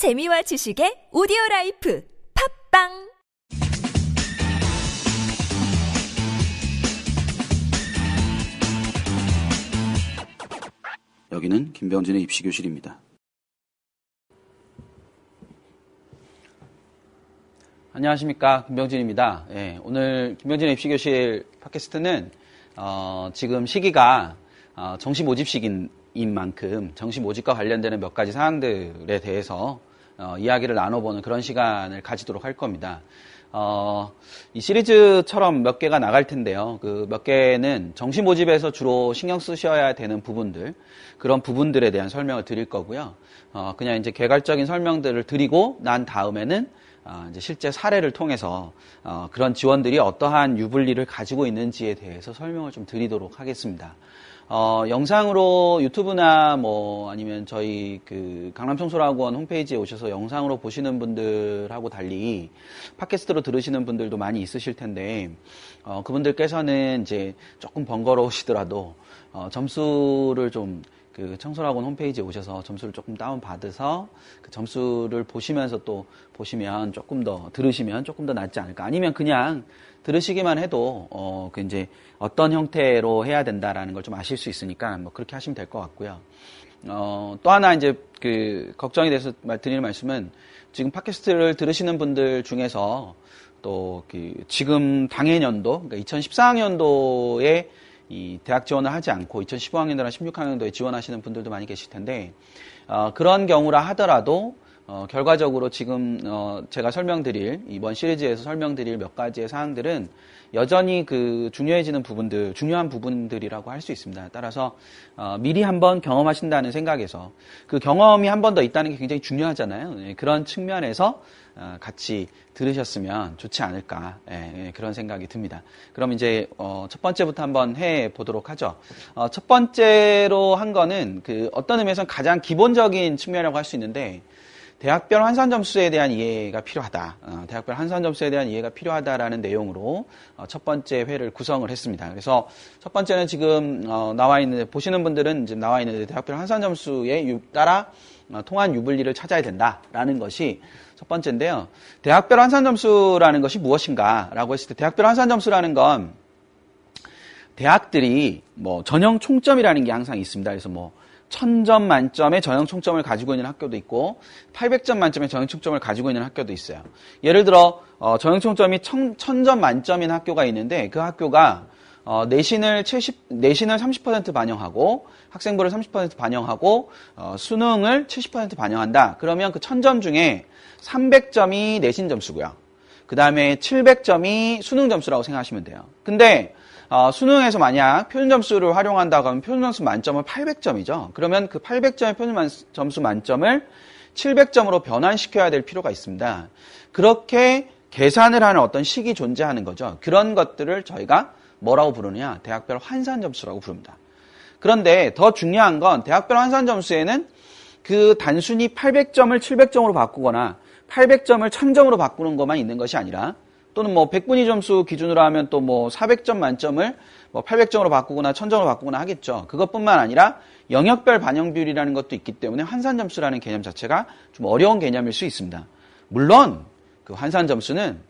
재미와 지식의 오디오 라이프 팟빵 여기는 김병진의 입시 교실입니다. 안녕하십니까 김병진입니다. 예, 오늘 김병진의 입시 교실 팟캐스트는 어, 지금 시기가 어, 정시 모집 시기인 만큼 정시 모집과 관련되는 몇 가지 사항들에 대해서 어, 이야기를 나눠보는 그런 시간을 가지도록 할 겁니다. 어, 이 시리즈처럼 몇 개가 나갈 텐데요. 그 몇 개는 정시 모집에서 주로 신경 쓰셔야 되는 부분들, 그런 부분들에 대한 설명을 드릴 거고요. 어, 그냥 이제 개괄적인 설명들을 드리고 난 다음에는 어, 이제 실제 사례를 통해서 어, 그런 지원들이 어떠한 유불리를 가지고 있는지에 대해서 설명을 좀 드리도록 하겠습니다. 어, 영상으로 유튜브나 뭐 아니면 저희 그 강남청소학원 홈페이지에 오셔서 영상으로 보시는 분들하고 달리 팟캐스트로 들으시는 분들도 많이 있으실 텐데 어, 그분들께서는 이제 조금 번거로우시더라도 어, 점수를 좀 그 청소학원 홈페이지에 오셔서 점수를 조금 다운 받으서 그 점수를 보시면서 또 보시면 조금 더 들으시면 조금 더 낫지 않을까 아니면 그냥 들으시기만 해도 어, 그 이제 어떤 형태로 해야 된다라는 걸 좀 아실 수 있으니까 뭐 그렇게 하시면 될 것 같고요. 어, 또 하나 이제 그 걱정이 돼서 드리는 말씀은 지금 팟캐스트를 들으시는 분들 중에서 또 그 지금 당해년도, 그러니까 2014학년도에 이 대학 지원을 하지 않고 2015학년도나 16학년도에 지원하시는 분들도 많이 계실 텐데 어, 그런 경우라 하더라도 어, 결과적으로 지금 어, 제가 설명드릴 이번 시리즈에서 설명드릴 몇 가지의 사항들은 여전히 그 중요해지는 부분들, 중요한 부분들이라고 할 수 있습니다. 따라서 어, 미리 한번 경험하신다는 생각에서 그 경험이 한 번 더 있다는 게 굉장히 중요하잖아요. 네, 그런 측면에서 어, 같이 들으셨으면 좋지 않을까 예, 예, 그런 생각이 듭니다. 그럼 이제 어, 첫 번째부터 한번 해 보도록 하죠. 어, 첫 번째로 한 거는 그 어떤 의미에서 가장 기본적인 측면이라고 할 수 있는데 대학별 환산 점수에 대한 이해가 필요하다. 어, 대학별 환산 점수에 대한 이해가 필요하다라는 내용으로 어, 첫 번째 회를 구성을 했습니다. 그래서 첫 번째는 지금 어, 나와 있는 보시는 분들은 지금 나와 있는 대학별 환산 점수에 따라 어, 통한 유불리를 찾아야 된다라는 것이 첫 번째인데요. 대학별 환산 점수라는 것이 무엇인가라고 했을 때 대학별 환산 점수라는 건 대학들이 뭐 전형 총점이라는 게 항상 있습니다. 그래서 뭐 1000점 만점의 전형 총점을 가지고 있는 학교도 있고 800점 만점의 전형 총점을 가지고 있는 학교도 있어요. 예를 들어 어, 전형 총점이 1000점 만점인 학교가 있는데 그 학교가 어, 내신을 70, 내신을 30% 반영하고 학생부를 30% 반영하고 어, 수능을 70% 반영한다. 그러면 그 1000점 중에 300점이 내신 점수고요. 그 다음에 700점이 수능 점수라고 생각하시면 돼요. 근데 어, 수능에서 만약 표준 점수를 활용한다고 하면 표준 점수 만점은 800점이죠. 그러면 그 800점의 표준 점수 만점을 700점으로 변환시켜야 될 필요가 있습니다. 그렇게 계산을 하는 어떤 식이 존재하는 거죠. 그런 것들을 저희가 뭐라고 부르느냐? 대학별 환산 점수라고 부릅니다. 그런데 더 중요한 건 대학별 환산 점수에는 그 단순히 800점을 700점으로 바꾸거나 800점을 1000점으로 바꾸는 것만 있는 것이 아니라 또는 뭐 100분위 점수 기준으로 하면 또 뭐 400점 만점을 뭐 800점으로 바꾸거나 1000점으로 바꾸거나 하겠죠. 그것뿐만 아니라 영역별 반영 비율이라는 것도 있기 때문에 환산 점수라는 개념 자체가 좀 어려운 개념일 수 있습니다. 물론 그 환산 점수는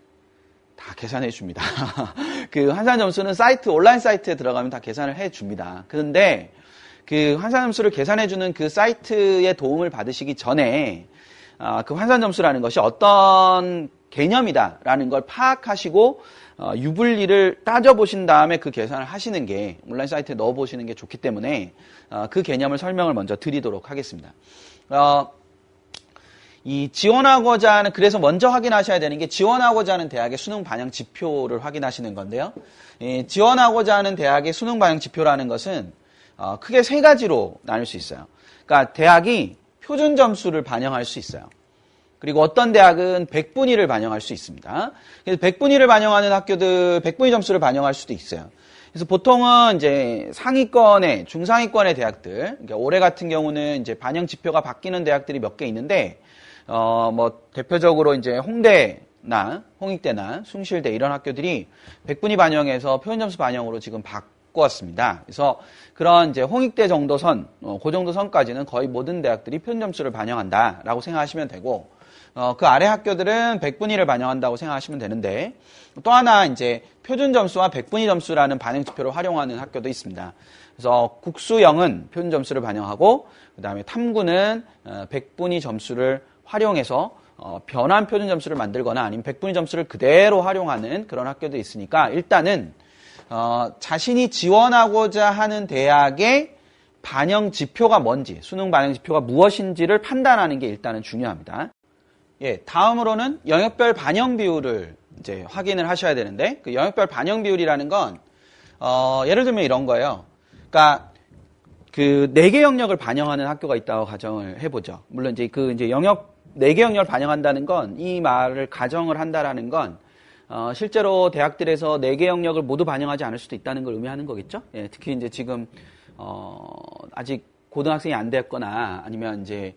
다 계산해 줍니다. 그 환산 점수는 사이트 온라인 사이트에 들어가면 다 계산을 해 줍니다. 그런데 그 환산 점수를 계산해 주는 그 사이트의 도움을 받으시기 전에 아, 그 환산 점수라는 것이 어떤 개념이다라는 걸 파악하시고 어, 유불리를 따져보신 다음에 그 계산을 하시는 게 온라인 사이트에 넣어보시는 게 좋기 때문에 어, 그 개념을 설명을 먼저 드리도록 하겠습니다. 어, 이 지원하고자 하는 그래서 먼저 확인하셔야 되는 게 지원하고자 하는 대학의 수능 반영 지표를 확인하시는 건데요. 예, 지원하고자 하는 대학의 수능 반영 지표라는 것은 어, 크게 세 가지로 나눌 수 있어요. 그러니까 대학이 표준 점수를 반영할 수 있어요. 그리고 어떤 대학은 100분위를 반영할 수 있습니다. 그래서 100분위를 반영하는 학교들 100분위 점수를 반영할 수도 있어요. 그래서 보통은 이제 상위권의 중상위권의 대학들, 그러니까 올해 같은 경우는 이제 반영 지표가 바뀌는 대학들이 몇 개 있는데 어 뭐 대표적으로 이제 홍대 나 홍익대나 숭실대 이런 학교들이 100분위 반영해서 표현 점수 반영으로 지금 바, 바꾸었습니다. 그래서 그런 이제 홍익대 정도 선, 어, 그 정도 선까지는 거의 모든 대학들이 표준 점수를 반영한다라고 생각하시면 되고, 어, 그 아래 학교들은 100분위를 반영한다고 생각하시면 되는데, 또 하나 이제 표준 점수와 100분위 점수라는 반영 지표를 활용하는 학교도 있습니다. 그래서 국수형은 표준 점수를 반영하고, 그 다음에 탐구는 100분위 어, 점수를 활용해서 어, 변환 표준 점수를 만들거나 아니면 100분위 점수를 그대로 활용하는 그런 학교도 있으니까 일단은 어, 자신이 지원하고자 하는 대학의 반영 지표가 뭔지, 수능 반영 지표가 무엇인지를 판단하는 게 일단은 중요합니다. 예, 다음으로는 영역별 반영 비율을 이제 확인을 하셔야 되는데, 그 영역별 반영 비율이라는 건, 어, 예를 들면 이런 거예요. 그러니까, 그, 네 개 영역을 반영하는 학교가 있다고 가정을 해보죠. 물론 이제 그 이제 영역, 네 개 영역을 반영한다는 건, 이 말을 가정을 한다라는 건, 어, 실제로 대학들에서 네 개 영역을 모두 반영하지 않을 수도 있다는 걸 의미하는 거겠죠. 예, 특히 이제 지금 어, 아직 고등학생이 안 됐거나 아니면 이제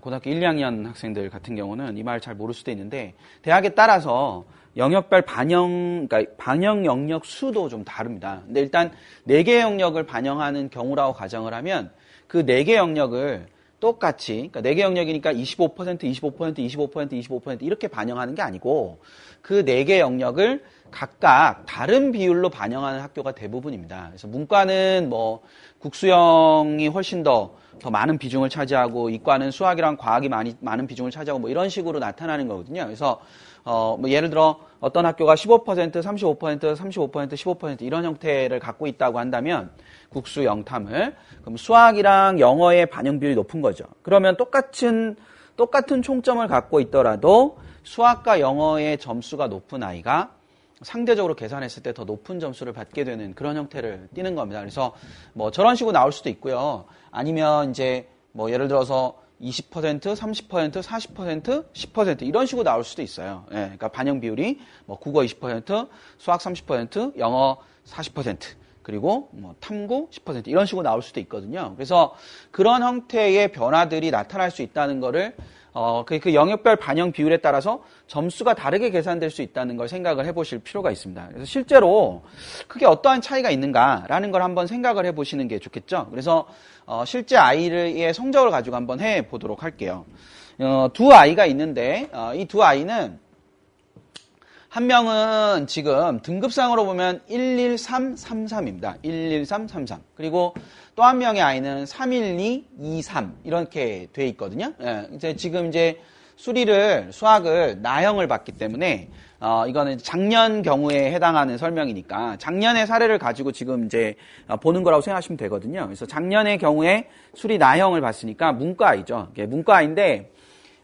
고등학교 1, 2학년 학생들 같은 경우는 이 말 잘 모를 수도 있는데 대학에 따라서 영역별 반영, 그러니까 반영 영역 수도 좀 다릅니다. 근데 일단 네개 영역을 반영하는 경우라고 가정을 하면 그네개 영역을 똑같이 그러니까 4개 영역이니까 25%, 25%, 25%, 25% 이렇게 반영하는 게 아니고 그 4개 영역을 각각 다른 비율로 반영하는 학교가 대부분입니다. 그래서 문과는 뭐 국수형이 훨씬 더, 더 많은 비중을 차지하고 이과는 수학이랑 과학이 많이, 많은 비중을 차지하고 뭐 이런 식으로 나타나는 거거든요. 그래서 어, 뭐 예를 들어 어떤 학교가 15%, 35%, 35%, 15% 이런 형태를 갖고 있다고 한다면 국수 영탐을 그럼 수학이랑 영어의 반영 비율이 높은 거죠. 그러면 똑같은 똑같은 총점을 갖고 있더라도 수학과 영어의 점수가 높은 아이가 상대적으로 계산했을 때 더 높은 점수를 받게 되는 그런 형태를 띠는 겁니다. 그래서 뭐 저런 식으로 나올 수도 있고요. 아니면 이제 뭐 예를 들어서 20%, 30%, 40%, 10% 이런 식으로 나올 수도 있어요. 예, 그러니까 반영 비율이 뭐 국어 20%, 수학 30%, 영어 40% 그리고 뭐 탐구 10% 이런 식으로 나올 수도 있거든요. 그래서 그런 형태의 변화들이 나타날 수 있다는 거를 어, 그, 그 영역별 반영 비율에 따라서 점수가 다르게 계산될 수 있다는 걸 생각을 해보실 필요가 있습니다. 그래서 실제로 그게 어떠한 차이가 있는가라는 걸 한번 생각을 해보시는 게 좋겠죠. 그래서 어, 실제 아이의 성적을 가지고 한번 해보도록 할게요. 어, 두 아이가 있는데 어, 이두 아이는 한 명은 지금 등급상으로 보면 11333입니다. 11333. 그리고 또 한 명의 아이는 31223 이렇게 돼 있거든요. 예, 이제 지금 이제 수리를 수학을 나형을 봤기 때문에 어, 이거는 작년 경우에 해당하는 설명이니까 작년의 사례를 가지고 지금 이제 보는 거라고 생각하시면 되거든요. 그래서 작년의 경우에 수리 나형을 봤으니까 문과이죠. 문과인데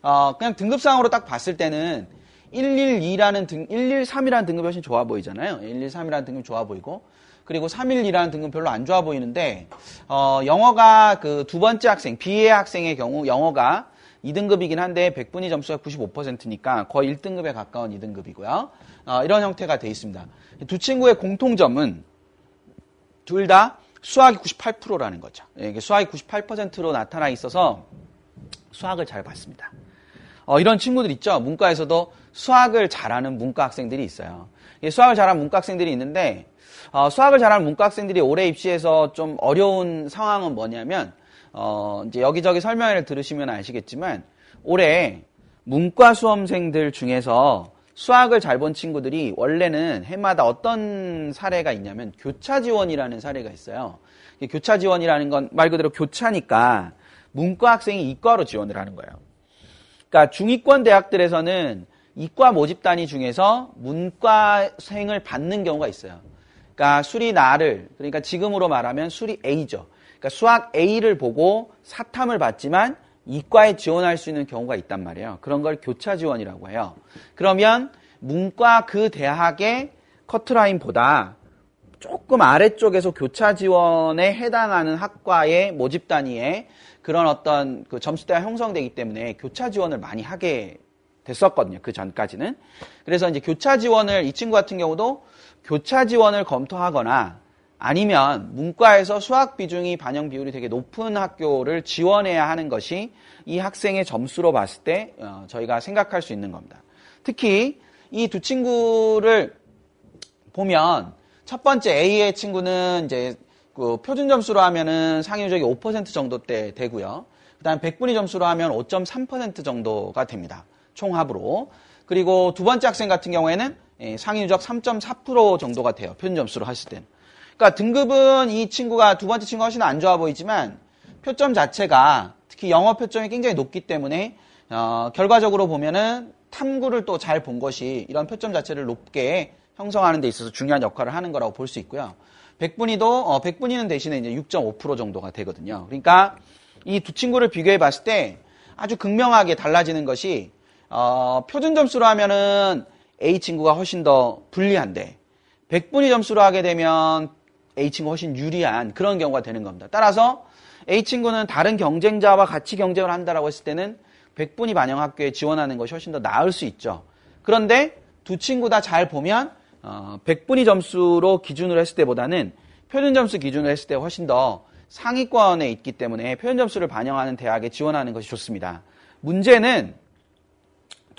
어, 그냥 등급상으로 딱 봤을 때는 112라는 등, 113이라는 등급이 훨씬 좋아 보이잖아요. 113이라는 등급이 좋아 보이고, 그리고 312라는 등급 은 별로 안 좋아 보이는데, 어, 영어가 그 두 번째 학생, 비애 학생의 경우 영어가 2등급이긴 한데 100분위 점수가 95%니까 거의 1등급에 가까운 2등급이고요. 어, 이런 형태가 되어 있습니다. 두 친구의 공통점은 둘 다 수학이 98%라는 거죠. 예, 수학이 98%로 나타나 있어서 수학을 잘 봤습니다. 어, 이런 친구들 있죠. 문과에서도 수학을 잘하는 문과 학생들이 있어요. 수학을 잘하는 문과 학생들이 있는데 어, 수학을 잘하는 문과 학생들이 올해 입시에서 좀 어려운 상황은 뭐냐면 어, 이제 여기저기 설명회를 들으시면 아시겠지만 올해 문과 수험생들 중에서 수학을 잘 본 친구들이 원래는 해마다 어떤 사례가 있냐면 교차 지원이라는 사례가 있어요. 교차 지원이라는 건 말 그대로 교차니까 문과 학생이 이과로 지원을 하는 거예요. 그러니까 중위권 대학들에서는 이과 모집 단위 중에서 문과생을 받는 경우가 있어요. 그러니까 수리 나를 그러니까 지금으로 말하면 수리 A죠. 그러니까 수학 A를 보고 사탐을 받지만 이과에 지원할 수 있는 경우가 있단 말이에요. 그런 걸 교차 지원이라고 해요. 그러면 문과 그 대학의 커트라인보다 조금 아래쪽에서 교차 지원에 해당하는 학과의 모집 단위에 그런 어떤 그 점수대가 형성되기 때문에 교차 지원을 많이 하게 됐었거든요. 그 전까지는. 그래서 이제 교차 지원을 이 친구 같은 경우도 교차 지원을 검토하거나 아니면 문과에서 수학 비중이 반영 비율이 되게 높은 학교를 지원해야 하는 것이 이 학생의 점수로 봤을 때 어, 저희가 생각할 수 있는 겁니다. 특히 이 두 친구를 보면 첫 번째 A의 친구는 이제 그 표준 점수로 하면은 상위 누적이 5% 정도 대 되고요. 그다음 100분위 점수로 하면 5.3% 정도가 됩니다. 총합으로. 그리고 두 번째 학생 같은 경우에는 예, 상위 누적 3.4% 정도가 돼요. 표준 점수로 했을 때는. 그러니까 등급은 이 친구가 두 번째 친구가 훨씬 안 좋아 보이지만 표점 자체가 특히 영어 표점이 굉장히 높기 때문에 어, 결과적으로 보면은 탐구를 또 잘 본 것이 이런 표점 자체를 높게 형성하는 데 있어서 중요한 역할을 하는 거라고 볼 수 있고요. 100분위도 어, 100분위는 대신에 이제 6.5% 정도가 되거든요. 그러니까 이 두 친구를 비교해 봤을 때 아주 극명하게 달라지는 것이 어, 표준 점수로 하면은 A 친구가 훨씬 더 불리한데 100분위 점수로 하게 되면 A 친구가 훨씬 유리한 그런 경우가 되는 겁니다. 따라서 A 친구는 다른 경쟁자와 같이 경쟁을 한다라고 했을 때는 100분위 반영 학교에 지원하는 것이 훨씬 더 나을 수 있죠. 그런데 두 친구 다 잘 보면 어, 100분위 점수로 기준으로 했을 때보다는 표준 점수 기준으로 했을 때 훨씬 더 상위권에 있기 때문에 표준 점수를 반영하는 대학에 지원하는 것이 좋습니다. 문제는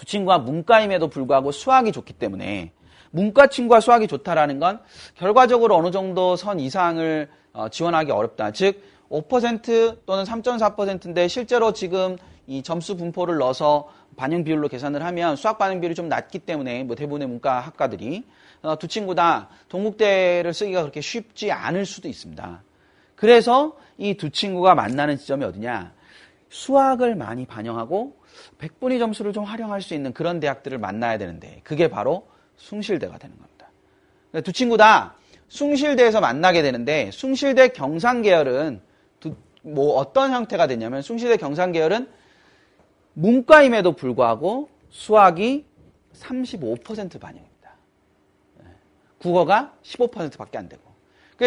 두 친구가 문과임에도 불구하고 수학이 좋기 때문에 문과 친구가 수학이 좋다라는 건 결과적으로 어느 정도 선 이상을 어, 지원하기 어렵다. 즉, 5% 또는 3.4%인데 실제로 지금 이 점수 분포를 넣어서 반영 비율로 계산을 하면 수학 반영 비율이 좀 낮기 때문에 뭐 대부분의 문과 학과들이 어, 두 친구 다 동국대를 쓰기가 그렇게 쉽지 않을 수도 있습니다. 그래서 이 두 친구가 만나는 지점이 어디냐? 수학을 많이 반영하고 100분위 점수를 좀 활용할 수 있는 그런 대학들을 만나야 되는데 그게 바로 숭실대가 되는 겁니다. 그러니까 두 친구 다 숭실대에서 만나게 되는데 숭실대 경상 계열은 두, 뭐 어떤 형태가 되냐면 숭실대 경상 계열은 문과임에도 불구하고 수학이 35% 반영입니다. 네. 국어가 15%밖에 안 되고.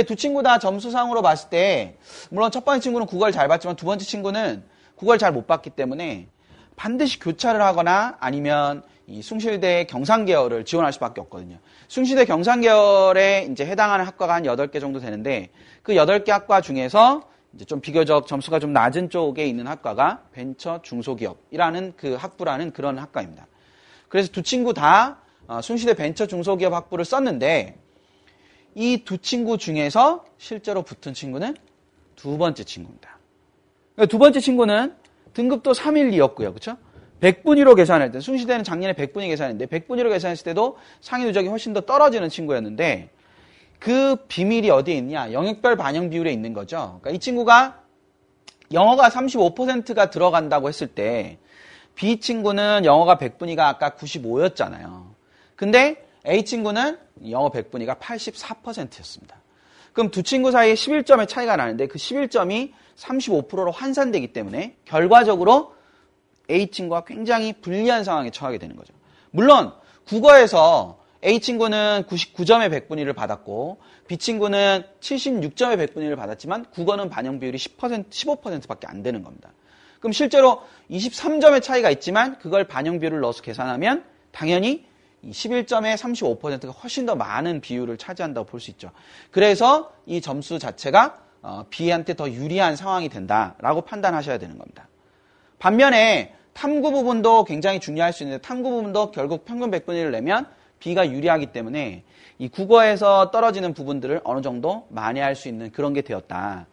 두 친구 다 점수상으로 봤을 때 물론 첫 번째 친구는 국어를 잘 봤지만 두 번째 친구는 국어를 잘못 봤기 때문에 반드시 교차를 하거나 아니면 이 숭실대 경상계열을 지원할 수밖에 없거든요. 숭실대 경상계열에 이제 해당하는 학과가 한 8개 정도 되는데 그 8개 학과 중에서 이제 좀 비교적 점수가 좀 낮은 쪽에 있는 학과가 벤처 중소기업이라는 그 학부라는 그런 학과입니다. 그래서 두 친구 다 어, 숭실대 벤처 중소기업 학부를 썼는데 이 두 친구 중에서 실제로 붙은 친구는 두 번째 친구입니다. 그러니까 두 번째 친구는 등급도 312였고요. 그렇죠? 100분위로 계산할 때 숭실대는 작년에 100분위 계산했는데 100분위로 계산했을 때도 상위 누적이 훨씬 더 떨어지는 친구였는데 그 비밀이 어디에 있냐? 영역별 반영 비율에 있는 거죠. 그러니까 이 친구가 영어가 35%가 들어간다고 했을 때 B 친구는 영어가 100분위가 아까 95였잖아요. 근데 A 친구는 영어 100분위가 84%였습니다. 그럼 두 친구 사이에 11점의 차이가 나는데 그 11점이 35%로 환산되기 때문에 결과적으로 A 친구가 굉장히 불리한 상황에 처하게 되는 거죠. 물론 국어에서 A 친구는 99점의 100분위를 받았고 B 친구는 76점의 100분위를 받았지만 국어는 반영 비율이 10% 15%밖에 안 되는 겁니다. 그럼 실제로 23점의 차이가 있지만 그걸 반영 비율을 넣어서 계산하면 당연히 11점의 35%가 훨씬 더 많은 비율을 차지한다고 볼 수 있죠. 그래서 이 점수 자체가 어, B한테 더 유리한 상황이 된다라고 판단하셔야 되는 겁니다. 반면에 탐구 부분도 굉장히 중요할 수 있는데 탐구 부분도 결국 평균 100분위를 내면 B가 유리하기 때문에 이 국어에서 떨어지는 부분들을 어느 정도 만회할 수 있는 그런 게 되었다.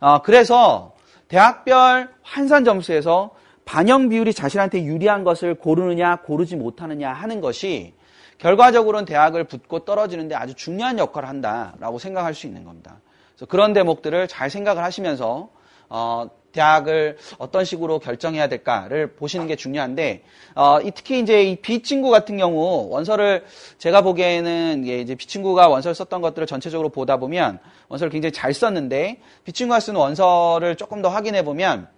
어, 그래서 대학별 환산 점수에서 반영 비율이 자신한테 유리한 것을 고르느냐 고르지 못하느냐 하는 것이 결과적으로는 대학을 붙고 떨어지는데 아주 중요한 역할을 한다라고 생각할 수 있는 겁니다. 그래서 그런 대목들을 잘 생각을 하시면서 어, 대학을 어떤 식으로 결정해야 될까를 보시는 게 중요한데 어, 특히 이제 이 B 친구 같은 경우 원서를 제가 보기에는 이제 B 친구가 원서를 썼던 것들을 전체적으로 보다 보면 원서를 굉장히 잘 썼는데 B 친구가 쓴 원서를 조금 더 확인해 보면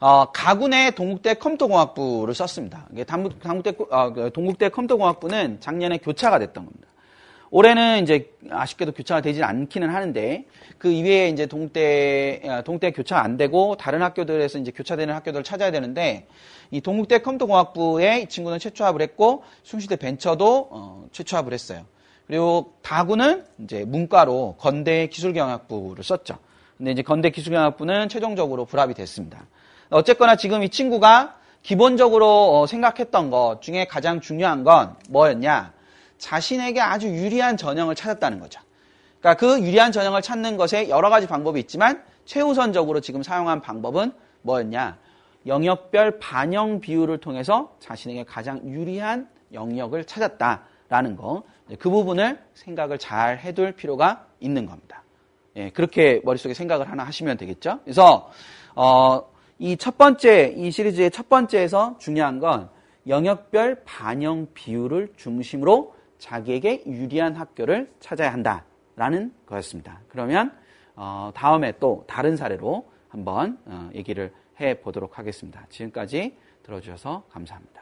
어, 가군의 동국대 컴퓨터공학부를 썼습니다. 당국대, 어, 그 동국대 컴퓨터공학부는 작년에 교차가 됐던 겁니다. 올해는 이제 아쉽게도 교차가 되진 않기는 하는데 그 이외에 이제 동대 아, 동대 교차 안 되고 다른 학교들에서 이제 교차되는 학교들을 찾아야 되는데 이 동국대 컴퓨터공학부에 이 친구는 최초합을 했고 숭실대 벤처도 어, 최초합을 했어요. 그리고 다구는 이제 문과로 건대 기술경학부를 썼죠. 근데 이제 건대 기술경학부는 최종적으로 불합이 됐습니다. 어쨌거나 지금 이 친구가 기본적으로 어, 생각했던 것 중에 가장 중요한 건 뭐였냐? 자신에게 아주 유리한 전형을 찾았다는 거죠. 그러니까 그 유리한 전형을 찾는 것에 여러 가지 방법이 있지만 최우선적으로 지금 사용한 방법은 뭐였냐? 영역별 반영 비율을 통해서 자신에게 가장 유리한 영역을 찾았다라는 거. 네, 그 부분을 생각을 잘 해둘 필요가 있는 겁니다. 예, 그렇게 머릿속에 생각을 하나 하시면 되겠죠. 그래서 어, 이 첫 번째 이 시리즈의 첫 번째에서 중요한 건 영역별 반영 비율을 중심으로 자기에게 유리한 학교를 찾아야 한다라는 거였습니다. 그러면 어, 다음에 또 다른 사례로 한번 어, 얘기를 해 보도록 하겠습니다. 지금까지 들어주셔서 감사합니다.